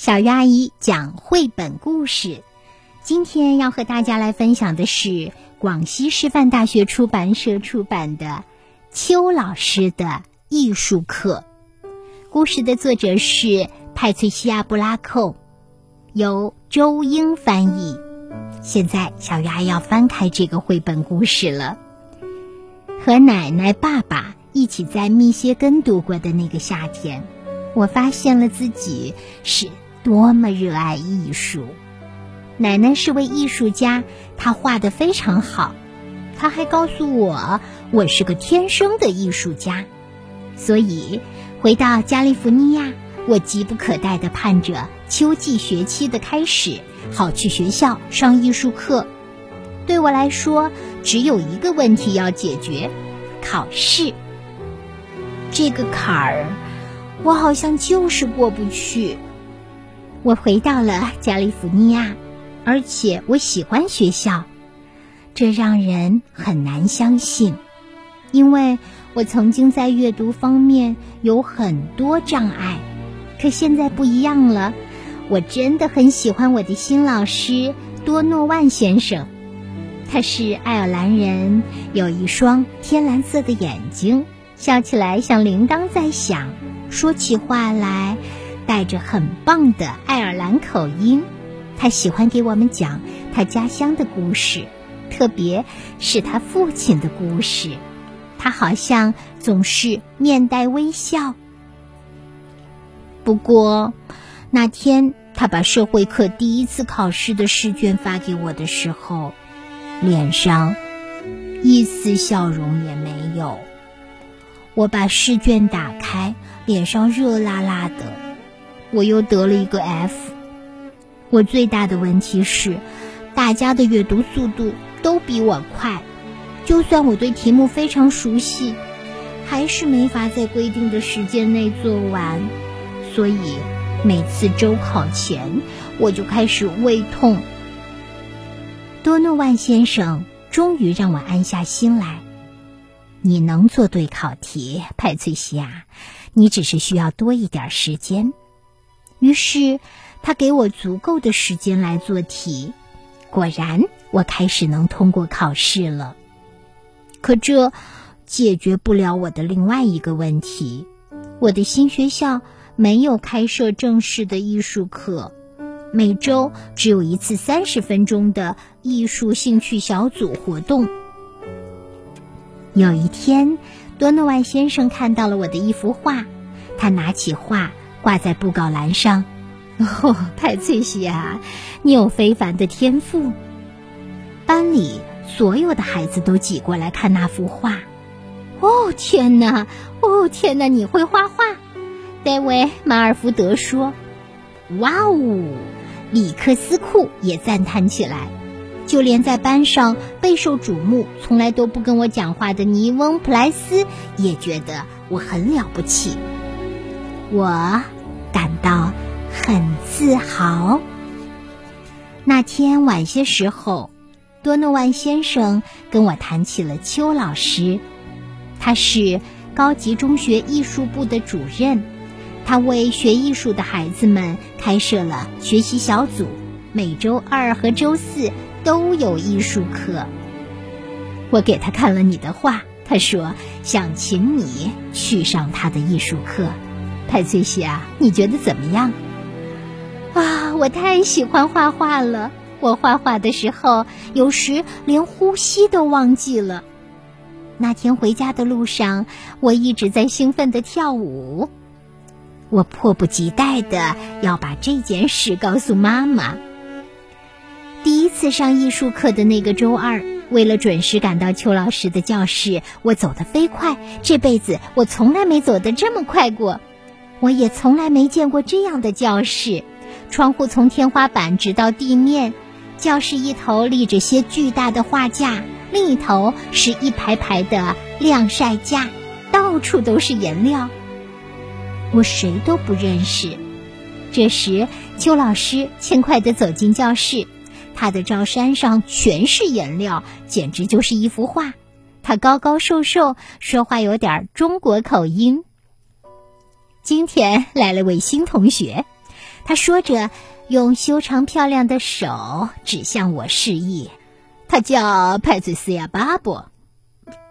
小鱼阿姨讲绘本故事。今天要和大家来分享的是广西师范大学出版社出版的邱老师的艺术课。故事的作者是派翠西亚·布拉寇，由周英翻译。现在，小鱼阿姨要翻开这个绘本故事了。和奶奶、爸爸一起在密歇根度过的那个夏天，我发现了自己是多么热爱艺术。奶奶是位艺术家，她画的非常好。她还告诉我，我是个天生的艺术家。所以，回到加利福尼亚，我急不可待地盼着秋季学期的开始，好去学校上艺术课。对我来说，只有一个问题要解决：考试。这个坎儿，我好像就是过不去。我回到了加利福尼亚，而且我喜欢学校，这让人很难相信，因为我曾经在阅读方面有很多障碍，可现在不一样了。我真的很喜欢我的新老师多诺万先生。他是爱尔兰人，有一双天蓝色的眼睛，笑起来像铃铛在响，说起话来带着很棒的爱尔兰口音。他喜欢给我们讲他家乡的故事，特别是他父亲的故事。他好像总是面带微笑。不过那天他把社会课第一次考试的试卷发给我的时候。脸上一丝笑容也没有。我把试卷打开，脸上热辣辣的。我又得了一个 F。我最大的问题是，大家的阅读速度都比我快。就算我对题目非常熟悉，还是没法在规定的时间内做完。所以每次周考前，我就开始胃痛。多诺万先生终于让我安下心来。你能做对考题，派翠西亚，你只是需要多一点时间。于是他给我足够的时间来做题。果然，我开始能通过考试了。可这解决不了我的另外一个问题：我的新学校没有开设正式的艺术课。每周只有一次三十分钟的艺术兴趣小组活动。有一天，多诺万先生看到了我的一幅画，他拿起画挂在布告栏上。哦，派翠西亚，你有非凡的天赋！班里所有的孩子都挤过来看那幅画。哦，天哪！哦，天哪！你会画画？戴维·马尔福德说：“哇哦！”里克斯库也赞叹起来，就连在班上备受瞩目、从来都不跟我讲话的尼翁·普莱斯也觉得我很了不起。我感到很自豪。那天晚些时候，多诺万先生跟我谈起了邱老师，他是高级中学艺术部的主任。他为学艺术的孩子们开设了学习小组，每周二和周四都有艺术课。我给他看了你的画，他说想请你去上他的艺术课。派翠西啊，你觉得怎么样？啊，我太喜欢画画了！我画画的时候，有时连呼吸都忘记了。那天回家的路上，我一直在兴奋的跳舞。我迫不及待的要把这件事告诉妈妈。第一次上艺术课的那个周二，为了准时赶到邱老师的教室，我走得飞快。这辈子我从来没走得这么快过，我也从来没见过这样的教室。窗户从天花板直到地面，教室一头立着些巨大的画架，另一头是一排排的晾晒架，到处都是颜料。我谁都不认识。这时，邱老师轻快地走进教室，他的罩衫上全是颜料，简直就是一幅画。他高高瘦瘦，说话有点中国口音。今天来了位新同学，他说着，用修长漂亮的手指向我示意。他叫派翠斯亚·巴布。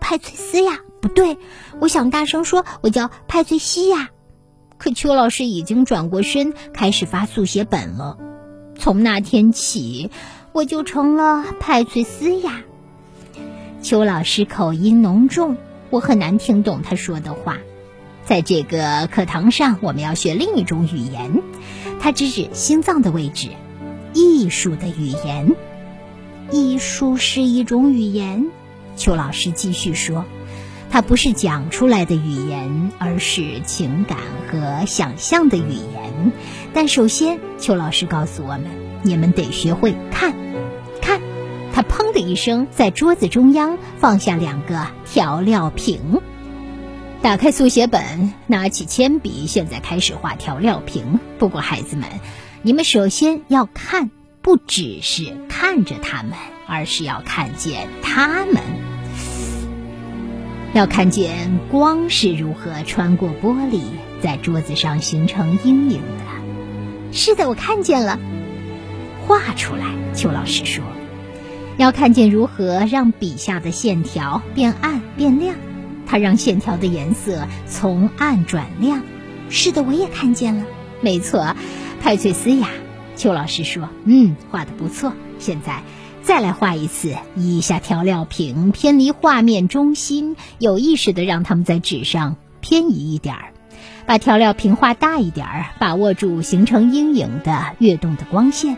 派翠斯亚？不对，我想大声说，我叫派翠西亚。可邱老师已经转过身，开始发速写本了。从那天起，我就成了派翠斯亚。邱老师口音浓重，我很难听懂他说的话。在这个课堂上，我们要学另一种语言，它指指心脏的位置，艺术的语言。艺术是一种语言，邱老师继续说，它不是讲出来的语言，而是情感和想象的语言。但首先，邱老师告诉我们，你们得学会看，看。他砰的一声，在桌子中央放下两个调料瓶。打开速写本，拿起铅笔，现在开始画调料瓶。不过，孩子们，你们首先要看，不只是看着它们，而是要看见它们，要看见光是如何穿过玻璃，在桌子上形成阴影的。是的，我看见了，画出来。邱老师说，要看见如何让笔下的线条变暗变亮。他让线条的颜色从暗转亮。是的，我也看见了。没错，派翠斯呀，邱老师说：“嗯，画的不错。现在再来画一次，移一下调料瓶，偏离画面中心，有意识的让它们在纸上偏移一点儿，把调料瓶画大一点儿，把握住形成阴影的跃动的光线。”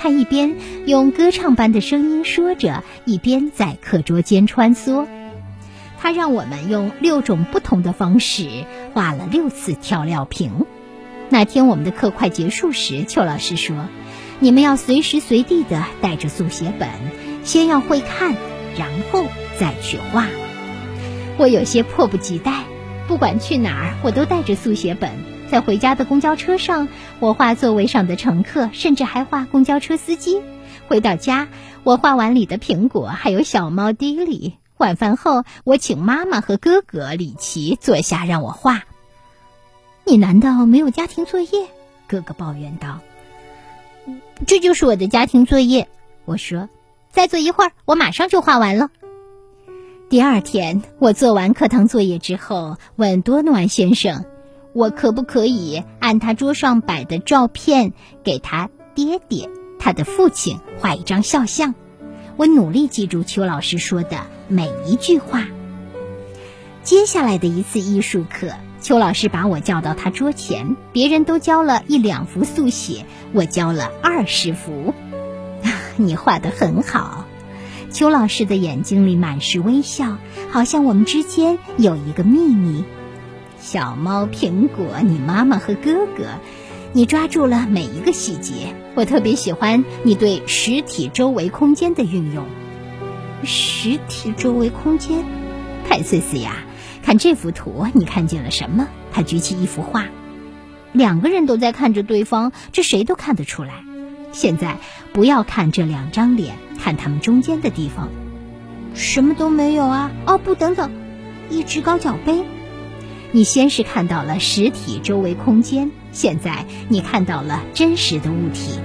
他一边用歌唱般的声音说着，一边在课桌间穿梭。他让我们用六种不同的方式画了六次调料瓶。那天我们的课快结束时，邱老师说：“你们要随时随地的带着速写本，先要会看，然后再去画。”我有些迫不及待。不管去哪儿，我都带着速写本。在回家的公交车上，我画座位上的乘客，甚至还画公交车司机。回到家，我画碗里的苹果，还有小猫迪里。晚饭后，我请妈妈和哥哥里奇坐下让我画。你难道没有家庭作业？哥哥抱怨道。这就是我的家庭作业。我说，再坐一会儿，我马上就画完了。第二天，我做完课堂作业之后，问多诺安先生：“我可不可以按他桌上摆的照片，给他爹爹，他的父亲画一张肖像？”我努力记住邱老师说的每一句话。接下来的一次艺术课，邱老师把我叫到他桌前，别人都交了一两幅速写，我交了二十幅。你画的很好，邱老师的眼睛里满是微笑，好像我们之间有一个秘密。小猫、苹果，你妈妈和哥哥。你抓住了每一个细节，我特别喜欢你对实体周围空间的运用。实体周围空间，派翠斯呀，看这幅图，你看见了什么？他举起一幅画，两个人都在看着对方，这谁都看得出来。现在不要看这两张脸，看他们中间的地方，什么都没有啊！哦，不，等等，一只高脚杯。你先是看到了实体周围空间，现在你看到了真实的物体，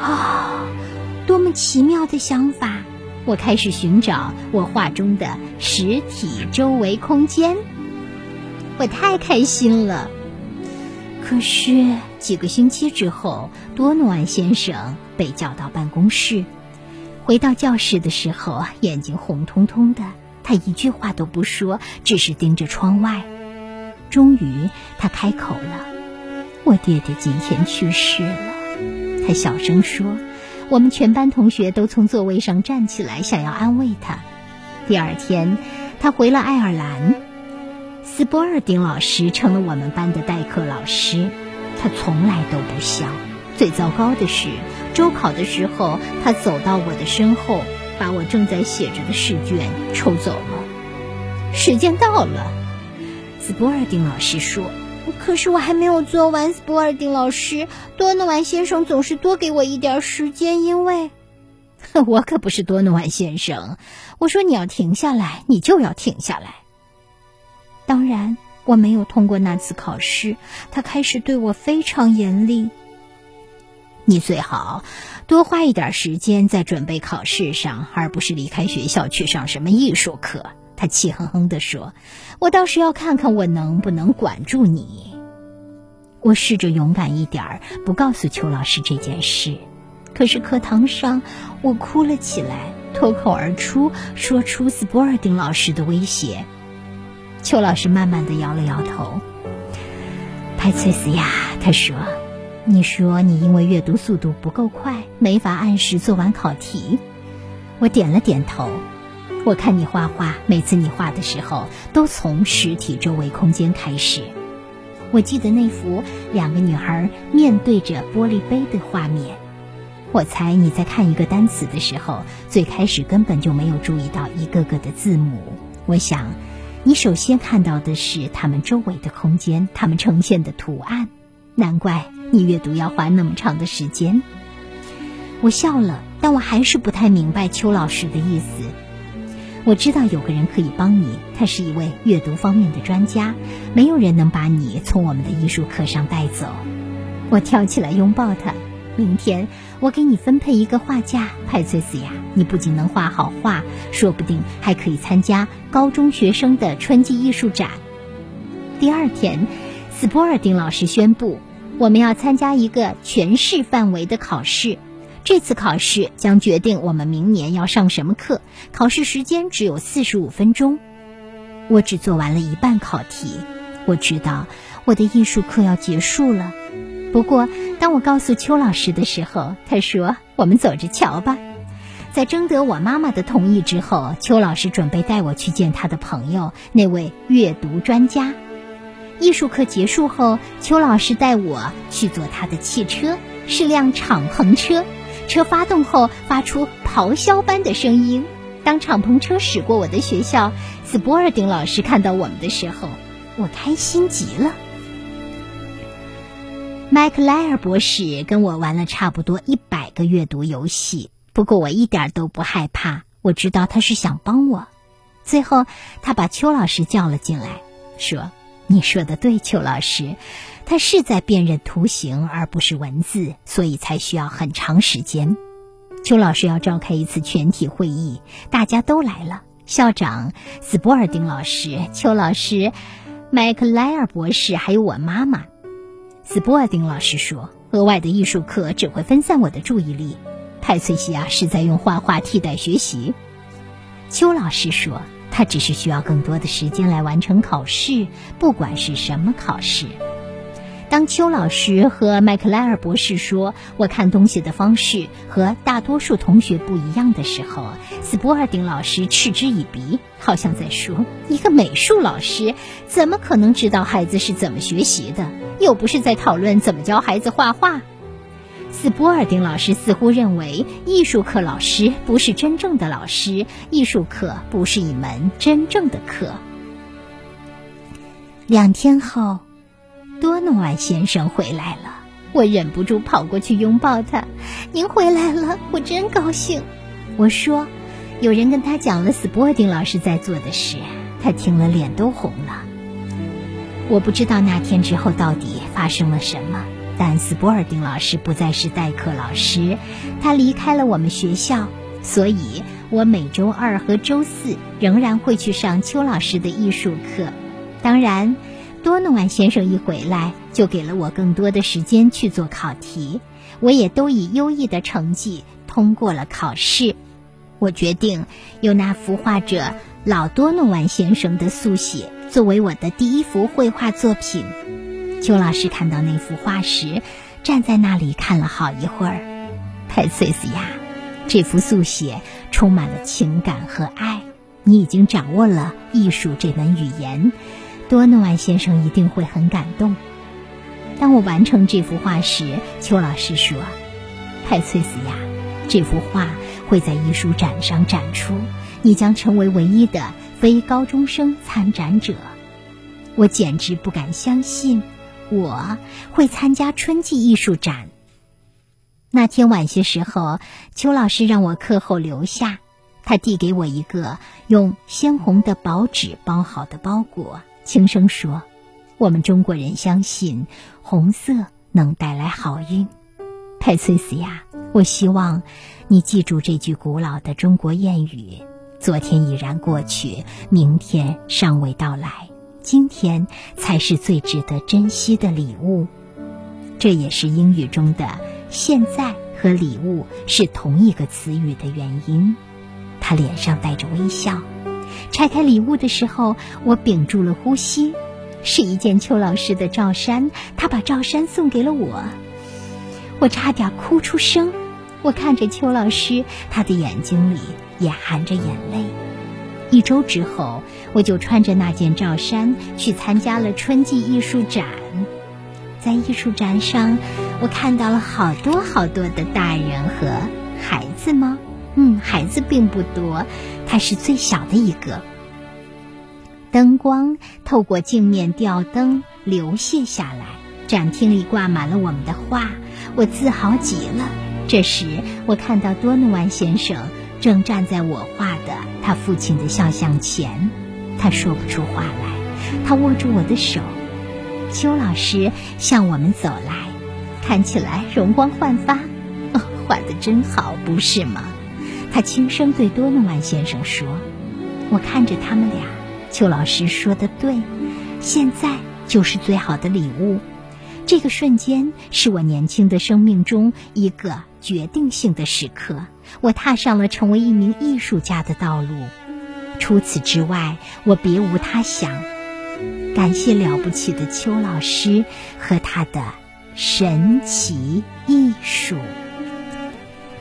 啊，多么奇妙的想法！我开始寻找我画中的实体周围空间，我太开心了。可是几个星期之后，多诺安先生被叫到办公室，回到教室的时候，眼睛红彤彤的，他一句话都不说，只是盯着窗外。终于，他开口了：“我爹爹今天去世了。”他小声说。我们全班同学都从座位上站起来，想要安慰他。第二天，他回了爱尔兰。斯波尔丁老师成了我们班的代课老师。他从来都不笑。最糟糕的是，周考的时候，他走到我的身后，把我正在写着的试卷抽走了。时间到了。斯波尔丁老师说：“可是我还没有做完。”斯波尔丁老师，多诺万先生总是多给我一点时间，因为，我可不是多诺万先生。我说你要停下来，你就要停下来。当然，我没有通过那次考试。他开始对我非常严厉。你最好多花一点时间在准备考试上，而不是离开学校去上什么艺术课。”他气哼哼地说：“我倒是要看看我能不能管住你。”我试着勇敢一点儿，不告诉邱老师这件事。可是课堂上，我哭了起来，脱口而出说出斯波尔丁老师的威胁。邱老师慢慢的摇了摇头。派翠斯呀，他说：“你说你因为阅读速度不够快，没法按时做完考题。”我点了点头。我看你画画，每次你画的时候，都从实体周围空间开始。我记得那幅两个女孩面对着玻璃杯的画面。我猜你在看一个单词的时候，最开始根本就没有注意到一个个的字母。我想，你首先看到的是它们周围的空间，它们呈现的图案。难怪你阅读要花那么长的时间。我笑了，但我还是不太明白邱老师的意思。我知道有个人可以帮你，他是一位阅读方面的专家。没有人能把你从我们的艺术课上带走。我跳起来拥抱他。明天我给你分配一个画架，派翠斯呀，你不仅能画好画，说不定还可以参加高中学生的春季艺术展。第二天，斯波尔丁老师宣布，我们要参加一个全市范围的考试。这次考试将决定我们明年要上什么课。考试时间只有四十五分钟。我只做完了一半考题。我知道我的艺术课要结束了。不过，当我告诉邱老师的时候，他说：“我们走着瞧吧。”在征得我妈妈的同意之后，邱老师准备带我去见他的朋友，那位阅读专家。艺术课结束后，邱老师带我去坐他的汽车，是辆敞篷车。车发动后发出咆哮般的声音。当敞篷车驶过我的学校，斯波尔丁老师看到我们的时候，我开心极了。麦克莱尔博士跟我玩了差不多一百个阅读游戏，不过我一点都不害怕。我知道他是想帮我。最后，他把邱老师叫了进来，说：“你说的对，邱老师。”他是在辨认图形而不是文字，所以才需要很长时间。邱老师要召开一次全体会议，大家都来了：校长斯波尔丁老师、邱老师、麦克莱尔博士，还有我妈妈。斯波尔丁老师说：“额外的艺术课只会分散我的注意力。”派翠西亚是在用画画替代学习。邱老师说：“他只是需要更多的时间来完成考试，不管是什么考试。”当邱老师和麦克莱尔博士说“我看东西的方式和大多数同学不一样”的时候，斯波尔丁老师嗤之以鼻，好像在说：“一个美术老师怎么可能知道孩子是怎么学习的？又不是在讨论怎么教孩子画画。”斯波尔丁老师似乎认为，艺术课老师不是真正的老师，艺术课不是一门真正的课。两天后。多诺万先生回来了，我忍不住跑过去拥抱他。您回来了，我真高兴。我说，有人跟他讲了斯波尔丁老师在做的事，他听了脸都红了。我不知道那天之后到底发生了什么，但斯波尔丁老师不再是代课老师，他离开了我们学校，所以我每周二和周四仍然会去上邱老师的艺术课。当然。多诺万先生一回来，就给了我更多的时间去做考题，我也都以优异的成绩通过了考试。我决定用那幅画者老多诺万先生的速写作为我的第一幅绘画作品。邱老师看到那幅画时，站在那里看了好一会儿。佩翠斯呀，这幅速写充满了情感和爱，你已经掌握了艺术这门语言。多诺万先生一定会很感动。当我完成这幅画时，邱老师说：“派翠斯呀，这幅画会在艺术展上展出，你将成为唯一的非高中生参展者。”我简直不敢相信，我会参加春季艺术展。那天晚些时候，邱老师让我课后留下，他递给我一个用鲜红的薄纸包好的包裹。轻声说：“我们中国人相信红色能带来好运。”派翠斯呀，我希望你记住这句古老的中国谚语：昨天已然过去，明天尚未到来，今天才是最值得珍惜的礼物。这也是英语中的“现在”和“礼物”是同一个词语的原因。他脸上带着微笑，拆开礼物的时候，我屏住了呼吸。是一件邱老师的罩衫，他把罩衫送给了我，我差点哭出声。我看着邱老师，他的眼睛里也含着眼泪。一周之后，我就穿着那件罩衫去参加了春季艺术展。在艺术展上，我看到了好多好多的大人和孩子吗？嗯，孩子并不多，他是最小的一个。灯光透过镜面吊灯流泻下来，展厅里挂满了我们的画，我自豪极了。这时，我看到多诺万先生正站在我画的他父亲的肖像前，他说不出话来，他握住我的手。邱老师向我们走来，看起来容光焕发。哦，画的真好，不是吗？他轻声对多诺万先生说：“我看着他们俩。”邱老师说的对，现在就是最好的礼物。这个瞬间是我年轻的生命中一个决定性的时刻，我踏上了成为一名艺术家的道路。除此之外，我别无他想。感谢了不起的邱老师和他的神奇艺术。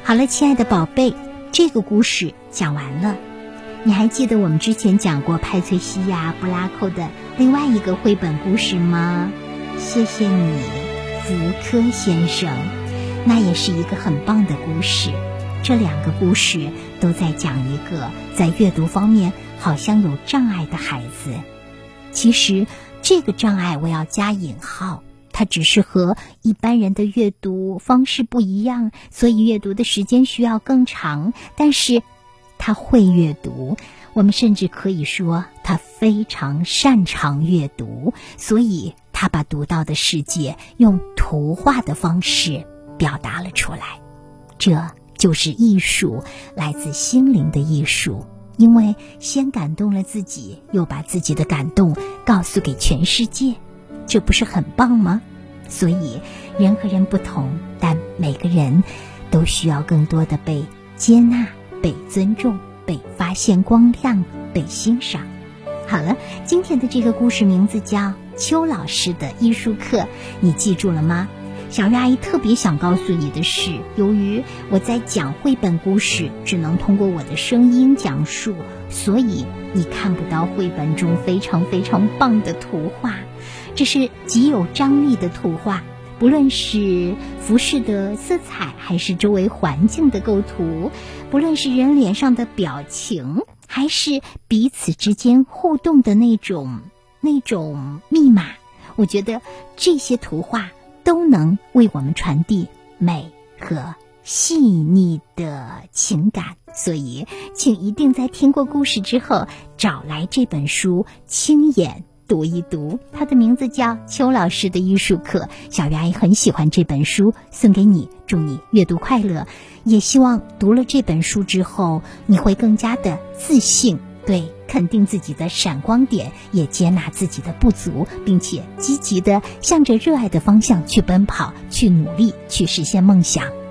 好了，亲爱的宝贝，这个故事讲完了。你还记得我们之前讲过派翠西亚·布拉寇的另外一个绘本故事吗？谢谢你，福柯先生。那也是一个很棒的故事。这两个故事都在讲一个在阅读方面好像有障碍的孩子。其实这个障碍我要加引号，只是和一般人的阅读方式不一样，所以阅读的时间需要更长。但是。他会阅读，我们甚至可以说他非常擅长阅读，所以他把读到的世界用图画的方式表达了出来。这就是艺术，来自心灵的艺术。因为先感动了自己，又把自己的感动告诉给全世界，这不是很棒吗？所以人和人不同，但每个人都需要更多的被接纳。被尊重，被发现光亮，被欣赏。好了，今天的这个故事名字叫邱老师的艺术课，你记住了吗？小鱼阿姨特别想告诉你的是，由于我在讲绘本故事，只能通过我的声音讲述，所以你看不到绘本中非常非常棒的图画，这是极有张力的图画。不论是服饰的色彩，还是周围环境的构图，不论是人脸上的表情，还是彼此之间互动的那种那种密码，我觉得这些图画都能为我们传递美和细腻的情感。所以，请一定在听过故事之后，找来这本书，亲眼。读一读，它的名字叫《邱老师的艺术课》。小鱼阿姨很喜欢这本书，送给你，祝你阅读快乐。也希望读了这本书之后，你会更加的自信，对，肯定自己的闪光点，也接纳自己的不足，并且积极的向着热爱的方向去奔跑，去努力，去实现梦想。